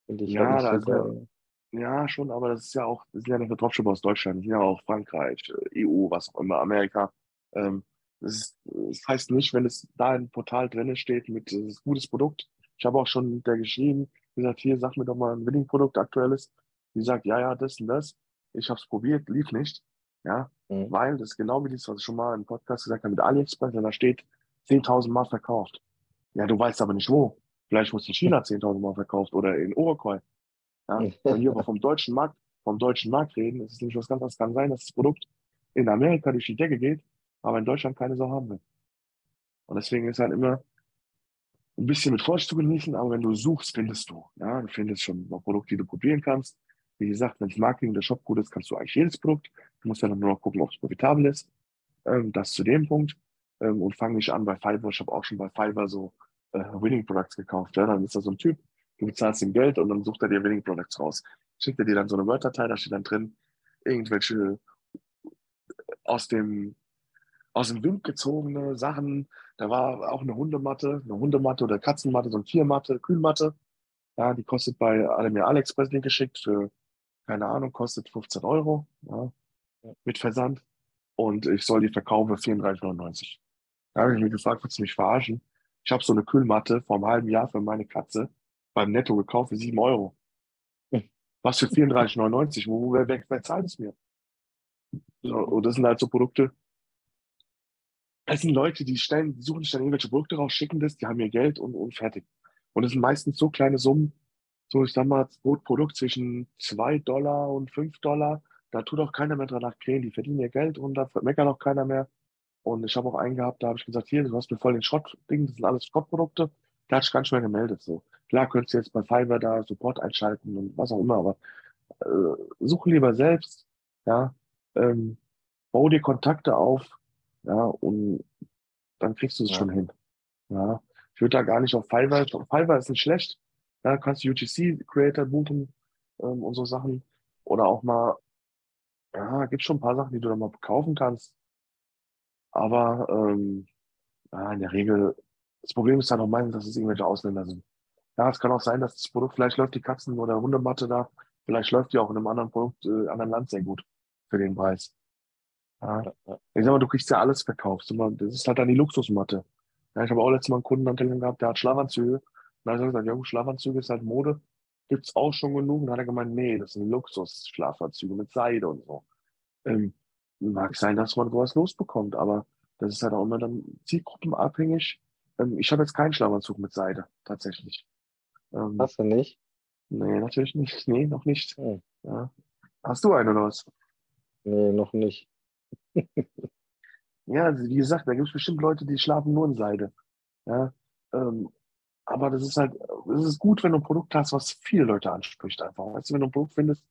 der, ja, da ist ja, ja, schon, aber das ist ja auch, das sind ja nicht nur Dropshipper aus Deutschland, das sind ja auch Frankreich, EU, was auch immer, Amerika. Ähm, das, ist, das heißt nicht, wenn es da ein Portal drin steht mit ist gutes Produkt. Ich habe auch schon der geschrieben, gesagt, hier, sag mir doch mal ein Winning-Produkt aktuelles. Die sagt, ja, ja, das und das. Ich habe es probiert, lief nicht. Ja, mhm. weil das ist genau wie das, was ich schon mal im Podcast gesagt habe mit AliExpress, da steht 10.000 Mal verkauft. Ja, du weißt aber nicht wo. Vielleicht muss in China 10.000 Mal verkauft oder in Uruguay. Ja, wenn wir aber vom deutschen Markt, vom deutschen Markt reden, ist es nämlich was ganz anderes. Kann sein, dass das Produkt in Amerika durch die Decke geht aber in Deutschland keine Sau haben will. Und deswegen ist halt immer ein bisschen mit Vorsicht zu genießen, aber wenn du suchst, findest du. Ja, du findest schon Produkte, die du probieren kannst. Wie gesagt, wenn das Marketing der Shop gut ist, kannst du eigentlich jedes Produkt. Du musst dann nur noch gucken, ob es profitabel ist. Ähm, das zu dem Punkt. Ähm, und fang nicht an bei Fiverr. Ich habe auch schon bei Fiverr so äh, Winning Products gekauft. Ja, dann ist da so ein Typ, du bezahlst ihm Geld und dann sucht er dir Winning Products raus. Schickt er dir dann so eine Word-Datei, da steht dann drin irgendwelche aus dem aus dem Wind gezogene Sachen. Da war auch eine Hundematte, eine Hundematte oder Katzenmatte, so eine Tiermatte, Kühlmatte. Ja, die kostet bei mir AliExpress Link geschickt für keine Ahnung, kostet 15 Euro ja, mit Versand und ich soll die verkaufen für 34,99. Da habe ich mich gefragt, willst du mich verarschen? Ich habe so eine Kühlmatte vor einem halben Jahr für meine Katze beim Netto gekauft für 7 Euro. Was für 34,99? Wo, wer, wer, wer zahlt es mir? So, und das sind halt so Produkte. Es sind Leute, die stellen, suchen sich dann irgendwelche Produkte raus, schicken das, die haben ihr Geld und, und fertig. Und es sind meistens so kleine Summen, so ich sag mal, Produkt zwischen 2 Dollar und 5 Dollar. Da tut auch keiner mehr dran nach krähen. Die verdienen ihr Geld und da meckert auch keiner mehr. Und ich habe auch einen gehabt, da habe ich gesagt, hier, du hast mir voll den Schrottding, das sind alles Schrottprodukte. Da hat sich ganz schnell gemeldet. So. Klar könntest du jetzt bei Fiverr da Support einschalten und was auch immer, aber äh, suche lieber selbst, ja, ähm, bau dir Kontakte auf, ja, und dann kriegst du es ja. schon hin. Ja. Ich würde da gar nicht auf Fiverr, Fiverr ist nicht schlecht. Da kannst du UGC-Creator buchen ähm, und so Sachen. Oder auch mal, ja, gibt schon ein paar Sachen, die du da mal kaufen kannst. Aber ähm, ja, in der Regel, das Problem ist dann auch meistens, dass es irgendwelche Ausländer sind. Ja, es kann auch sein, dass das Produkt, vielleicht läuft die Katzen- oder Hundematte da, vielleicht läuft die auch in einem anderen Produkt, äh, anderen Land sehr gut für den Preis. Ja. Ich sag mal, du kriegst ja alles verkauft. Das ist halt dann die Luxusmatte. Ja, ich habe auch letztes Mal einen Kunden am Telefon gehabt, der hat Schlafanzüge. Und da habe ich gesagt, ja, Schlafanzüge ist halt Mode. Gibt's auch schon genug. Und dann hat er gemeint, nee, das sind Luxus-Schlafanzüge mit Seide und so. Ähm, Mag sein, dass man sowas losbekommt, aber das ist halt auch immer dann zielgruppenabhängig. Ähm, ich habe jetzt keinen Schlafanzug mit Seide, tatsächlich. Ähm, Hast du nicht? Nee, natürlich nicht. Nee, noch nicht. Hm. Ja. Hast du einen oder was? Nee, noch nicht. ja, also wie gesagt, da gibt es bestimmt Leute, die schlafen nur in Seide. Ja, ähm, aber das ist halt, es ist gut, wenn du ein Produkt hast, was viele Leute anspricht einfach. Weißt du, wenn du ein Produkt findest,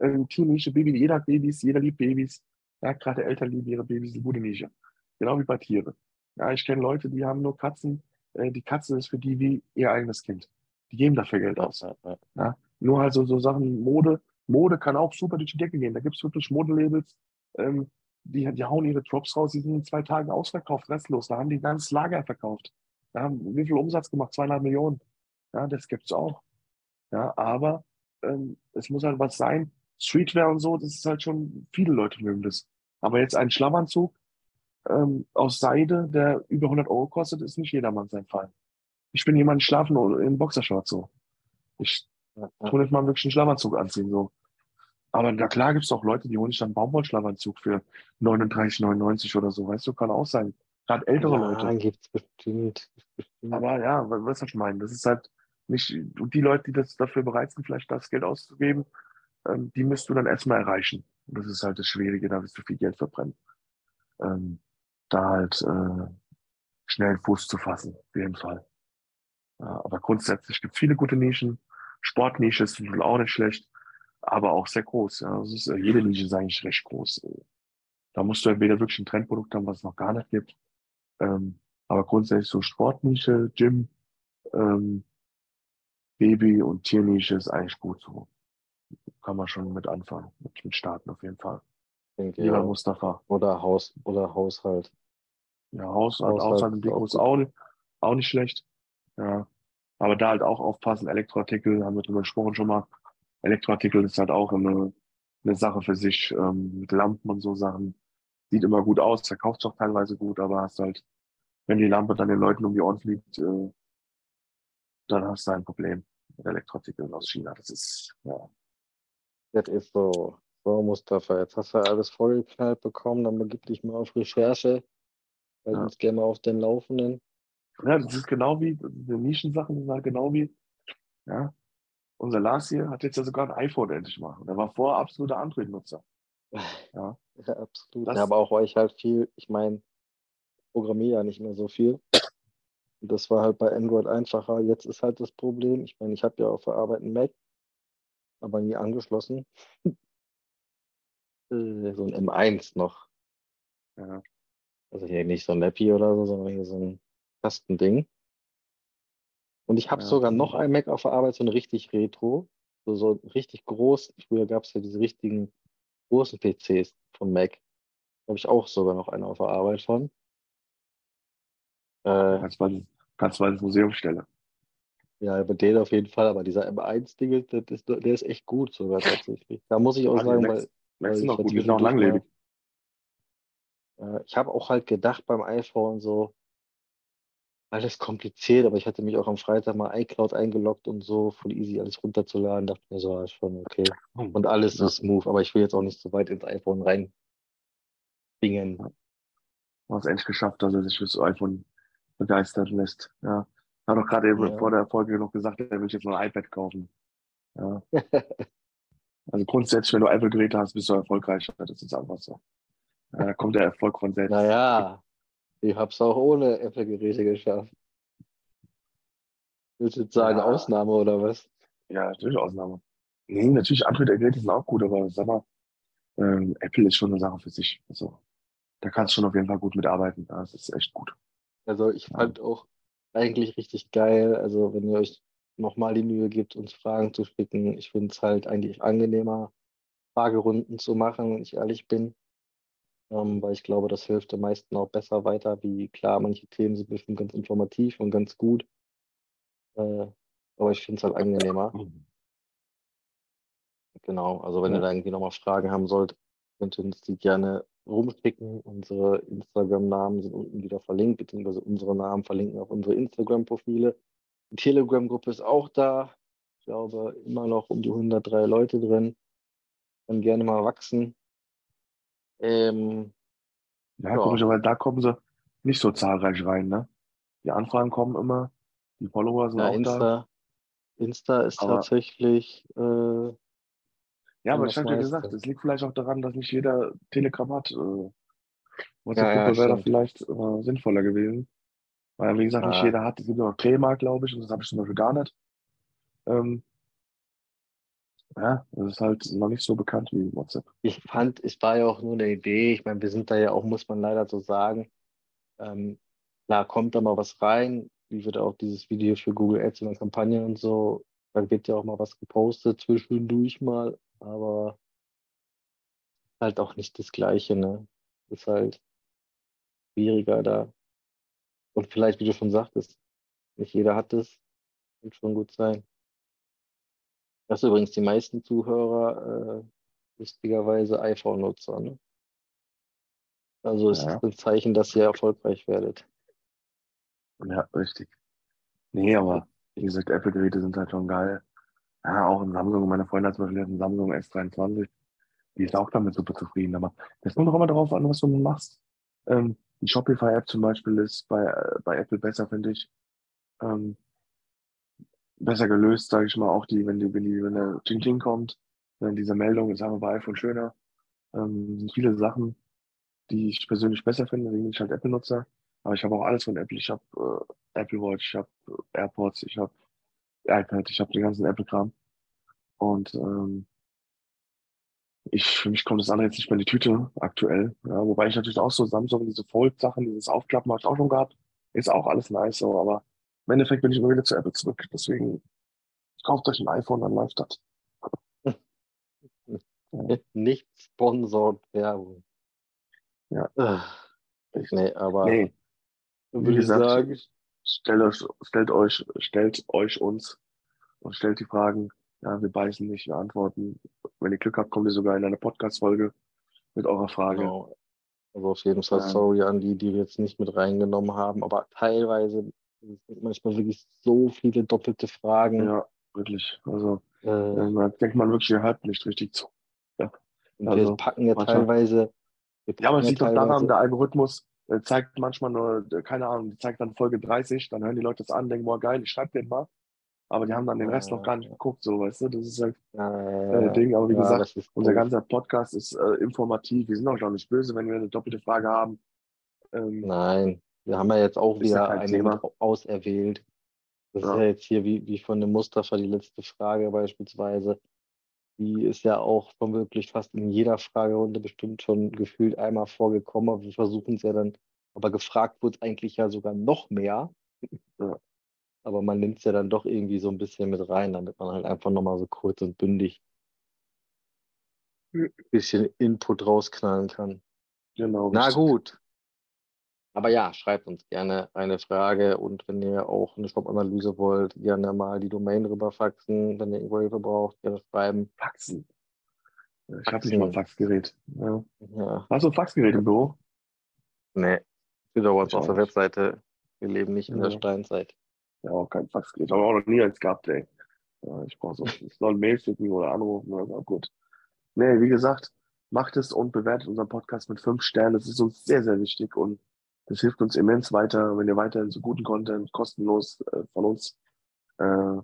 ähm, Tiernische, Baby, jeder hat Babys, jeder liebt Babys, ja, gerade Eltern lieben ihre Babys, eine gute Nische. Genau wie bei Tieren. Ja, ich kenne Leute, die haben nur Katzen. Äh, die Katze ist für die wie ihr eigenes Kind. Die geben dafür Geld aus. Ja, nur also so Sachen Mode. Mode kann auch super durch die Decke gehen. Da gibt es wirklich Modelabels, ähm, die, die hauen ihre Drops raus, die sind in zwei Tagen ausverkauft, restlos. Da haben die ganz Lager verkauft. Da haben wie viel Umsatz gemacht? Zweieinhalb Millionen. Ja, das gibt's auch. Ja, aber ähm, es muss halt was sein, Streetwear und so, das ist halt schon, viele Leute mögen das. Aber jetzt ein Schlafanzug ähm, aus Seide, der über 100 Euro kostet, ist nicht jedermann sein Fall. Ich bin jemand, schlafen in Boxershorts so. Ich tue nicht mal wirklich einen Schlafanzug anziehen so. Aber da klar gibt es auch Leute, die holen sich dann einen Baumwollschlafanzug für 39,99 oder so. Weißt du, kann auch sein. Gerade ältere ja, Leute. gibt's bestimmt, bestimmt. Aber ja, was ich meine? Das ist halt nicht, die Leute, die das dafür bereit sind, vielleicht das Geld auszugeben, ähm, die müsst du dann erstmal erreichen. Und das ist halt das Schwierige, da wirst du viel Geld verbrennen. Ähm, da halt äh, schnell Fuß zu fassen, auf jeden Fall. Ja, aber grundsätzlich gibt es viele gute Nischen. Sportnische ist auch nicht schlecht, aber auch sehr groß. Ja. Das ist, äh, jede Nische ist eigentlich recht groß. Da musst du entweder wirklich ein Trendprodukt haben, was es noch gar nicht gibt. Ähm, aber grundsätzlich so Sportnische, Gym, ähm, Baby- und Tiernische ist eigentlich gut so kann man schon mit anfangen, mit, mit starten auf jeden Fall. Denke, Lieber ja. Mustafa. Oder Haus oder Haushalt. Ja, Haushalt, Haushalt, Haushalt und Deko ist auch, auch nicht schlecht. Ja. Aber da halt auch aufpassen, Elektroartikel, haben wir drüber gesprochen schon mal. Elektroartikel ist halt auch eine, eine Sache für sich, ähm, mit Lampen und so Sachen. Sieht immer gut aus, verkauft auch teilweise gut, aber hast halt, wenn die Lampe dann den Leuten um die Ohren fliegt, äh, dann hast du ein Problem mit Elektroartikeln aus China. Das ist, ja, das ist so. So, Mustafa, jetzt hast du alles vollgeknallt bekommen, dann begib dich mal auf Recherche. Weil ja. uns gerne mal auf den Laufenden. Ja, das ist genau wie, diese Nischensachen sind halt genau wie, ja, unser Lars hier hat jetzt ja sogar ein iPhone endlich mal. Der war vorher absoluter Android-Nutzer. Ja. ja, absolut. Das, ja, aber auch euch halt viel, ich meine, programmiere ja nicht mehr so viel. Und das war halt bei Android einfacher. Jetzt ist halt das Problem, ich meine, ich habe ja auf der Arbeit einen Mac aber nie angeschlossen. Äh, so ein M1 noch. Ja. Also hier nicht so ein Lappy oder so, sondern hier so ein Kastending. Und ich habe ja. sogar noch ein Mac auf der Arbeit, so ein richtig Retro, so, so richtig groß. Früher gab es ja diese richtigen großen PCs von Mac. Da habe ich auch sogar noch einen auf der Arbeit von. Äh, kannst du mal, kannst mal ins Museum stellen. Ja, über den auf jeden Fall, aber dieser M1-Ding, der, der ist echt gut sogar tatsächlich. Da muss ich auch sagen, weil. Max sind auch gut, die sind auch langlebig. Äh, ich habe auch halt gedacht beim iPhone so, alles kompliziert, aber ich hatte mich auch am Freitag mal iCloud eingeloggt und so, voll easy alles runterzuladen, dachte mir so, ist schon okay. Und alles so smooth, aber ich will jetzt auch nicht so weit ins iPhone rein bingen. Du hast endlich geschafft, dass er sich fürs iPhone begeistern lässt. Ja. Er hat doch gerade eben ja. vor der Folge noch gesagt, er will jetzt noch ein iPad kaufen. Ja. also grundsätzlich, wenn du Apple-Geräte hast, bist du erfolgreich. Das ist einfach so. Da kommt der Erfolg von selbst. Naja, ich habe es auch ohne Apple-Geräte geschafft. Willst du jetzt sagen, ja. Ausnahme oder was? Ja, natürlich Ausnahme. Nee, natürlich, Android-Geräte sind auch gut, aber sag mal, ähm, Apple ist schon eine Sache für sich. Also, da kannst du schon auf jeden Fall gut mitarbeiten. Das ist echt gut. Also, ich fand ja. auch eigentlich richtig geil. Also, wenn ihr euch nochmal die Mühe gibt, uns Fragen zu schicken, ich finde es halt eigentlich angenehmer, Fragerunden zu machen, wenn ich ehrlich bin ähm, weil ich glaube, das hilft den meisten auch besser weiter. Wie klar, manche Themen sind bestimmt ganz informativ und ganz gut. Äh, aber ich finde es halt angenehmer. Genau, also wenn ja. ihr da irgendwie nochmal Fragen haben sollt, könnt ihr uns die gerne rumschicken. Unsere Instagram-Namen sind unten wieder verlinkt, beziehungsweise unsere Namen verlinken auf unsere Instagram-Profile. Die Telegram-Gruppe ist auch da. Ich glaube, immer noch um die 103 Leute drin. Kann gerne mal wachsen. Ähm, ja, ja. komisch, aber da kommen sie nicht so zahlreich rein, ne? Die Anfragen kommen immer, die Follower sind ja, auch Insta, da. Insta ist aber, tatsächlich. Äh, ja, aber ich habe ja gesagt, es liegt vielleicht auch daran, dass nicht jeder Telegram hat. Äh, WhatsApp-Gruppe ja, wäre da vielleicht äh, sinnvoller gewesen. Weil, wie gesagt, nicht jeder hat. Es gibt noch Crema, glaube ich, und das habe ich zum Beispiel gar nicht. Ähm, ja, das ist halt noch nicht so bekannt wie WhatsApp. Ich fand, es war ja auch nur eine Idee. Ich meine, wir sind da ja auch, muss man leider so sagen. Ähm, klar, kommt da mal was rein, wie wird auch dieses Video für Google Ads in der Kampagne und so. Da wird ja auch mal was gepostet zwischendurch mal, aber halt auch nicht das Gleiche, ne? Ist halt schwieriger da. Und vielleicht, wie du schon sagtest, nicht jeder hat das. Wird schon gut sein. Das ist übrigens die meisten Zuhörer, äh, lustigerweise iPhone-Nutzer. Ne? Also es ja. ist ein Zeichen, dass ihr erfolgreich werdet. Ja, richtig. Nee, aber wie gesagt, Apple-Geräte sind halt schon geil. Ja, auch ein Samsung. Meine Freundin hat zum Beispiel einen Samsung S23. Die ist auch damit super zufrieden. Aber das kommt doch immer darauf an, was du machst. Ähm, die Shopify-App zum Beispiel ist bei, äh, bei Apple besser, finde ich. Ähm, besser gelöst, sage ich mal, auch die, wenn die, wenn die, wenn der Ching Ching kommt, wenn diese Meldung ist aber bei iPhone schöner. Ähm, sind viele Sachen, die ich persönlich besser finde, deswegen bin ich halt Apple-Nutzer. Aber ich habe auch alles von Apple. Ich habe äh, Apple Watch, ich habe AirPods, ich habe iPad, ich habe den ganzen Apple-Kram. Und ähm, ich, für mich kommt das andere jetzt nicht mehr in die Tüte aktuell. Ja, wobei ich natürlich auch so Samsung, diese Fold-Sachen, dieses Aufklappen habe ich auch schon gehabt. Ist auch alles nice, so, aber im Endeffekt bin ich immer wieder zu Apple zurück. Deswegen kauft euch ein iPhone, dann läuft das. Nicht sponsored Werbung. Ja. Ach, nee, aber nee. Wie gesagt, sagen, stellt euch, stellt euch, stellt euch uns und stellt die Fragen. Ja, wir beißen nicht, wir antworten. Wenn ihr Glück habt, kommt ihr sogar in eine Podcast-Folge mit eurer Frage. Genau. Also auf jeden Fall sorry an die, die wir jetzt nicht mit reingenommen haben, aber teilweise manchmal wirklich so viele doppelte Fragen. Ja, wirklich. Also äh, da denkt man wirklich, ihr hört nicht richtig zu. Ja. Und also, wir packen ja manchmal. teilweise. Ja, man ja sieht doch daran, der Algorithmus äh, zeigt manchmal nur, äh, keine Ahnung, zeigt dann Folge 30, dann hören die Leute das an, denken, boah, geil, ich schreib den mal. Aber die haben dann den Rest noch gar nicht geguckt, so, weißt du? Das ist halt äh, Ding. Aber wie ja, gesagt, unser ganzer Podcast ist äh, informativ. Wir sind auch noch nicht böse, wenn wir eine doppelte Frage haben. Ähm, Nein. Wir haben ja jetzt auch wieder ja eine auserwählt. Das ja. ist ja jetzt hier wie, wie von dem Mustafa die letzte Frage beispielsweise. Die ist ja auch von wirklich fast in jeder Fragerunde bestimmt schon gefühlt einmal vorgekommen. Aber wir versuchen es ja dann, aber gefragt wird eigentlich ja sogar noch mehr. Ja. Aber man nimmt es ja dann doch irgendwie so ein bisschen mit rein, damit man halt einfach nochmal so kurz und bündig ein bisschen Input rausknallen kann. Genau. Na richtig. gut. Aber ja, schreibt uns gerne eine Frage und wenn ihr auch eine Shop-Analyse wollt, gerne mal die Domain rüberfaxen. Wenn ihr irgendwo Hilfe braucht, gerne schreiben. Faxen. Ich habe nicht mal ein Faxgerät. Ja. Ja. Hast du ein Faxgerät im Büro? Nee. Steht aber auf der Webseite. Wir leben nicht in der Steinzeit. Ja, auch kein Faxgerät. Aber auch noch nie eins gehabt, ey. Ja, ich brauche so, ich soll Mail schicken oder anrufen oder so. Gut. Nee, wie gesagt, macht es und bewertet unseren Podcast mit fünf Sternen. Das ist uns sehr, sehr wichtig und das hilft uns immens weiter, wenn ihr weiterhin so guten Content kostenlos äh, von uns äh,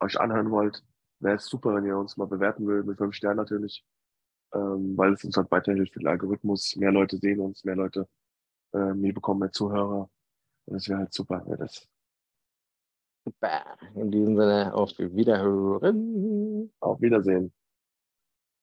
euch anhören wollt. Wäre es super, wenn ihr uns mal bewerten würdet, mit fünf Sternen natürlich, ähm, weil es uns halt weiterhilft für den Algorithmus. Mehr Leute sehen uns, mehr Leute, äh, wir bekommen mehr Zuhörer. Und das wäre halt super, wäre das. Super. In diesem Sinne, auf Wiederhören. Auf Wiedersehen.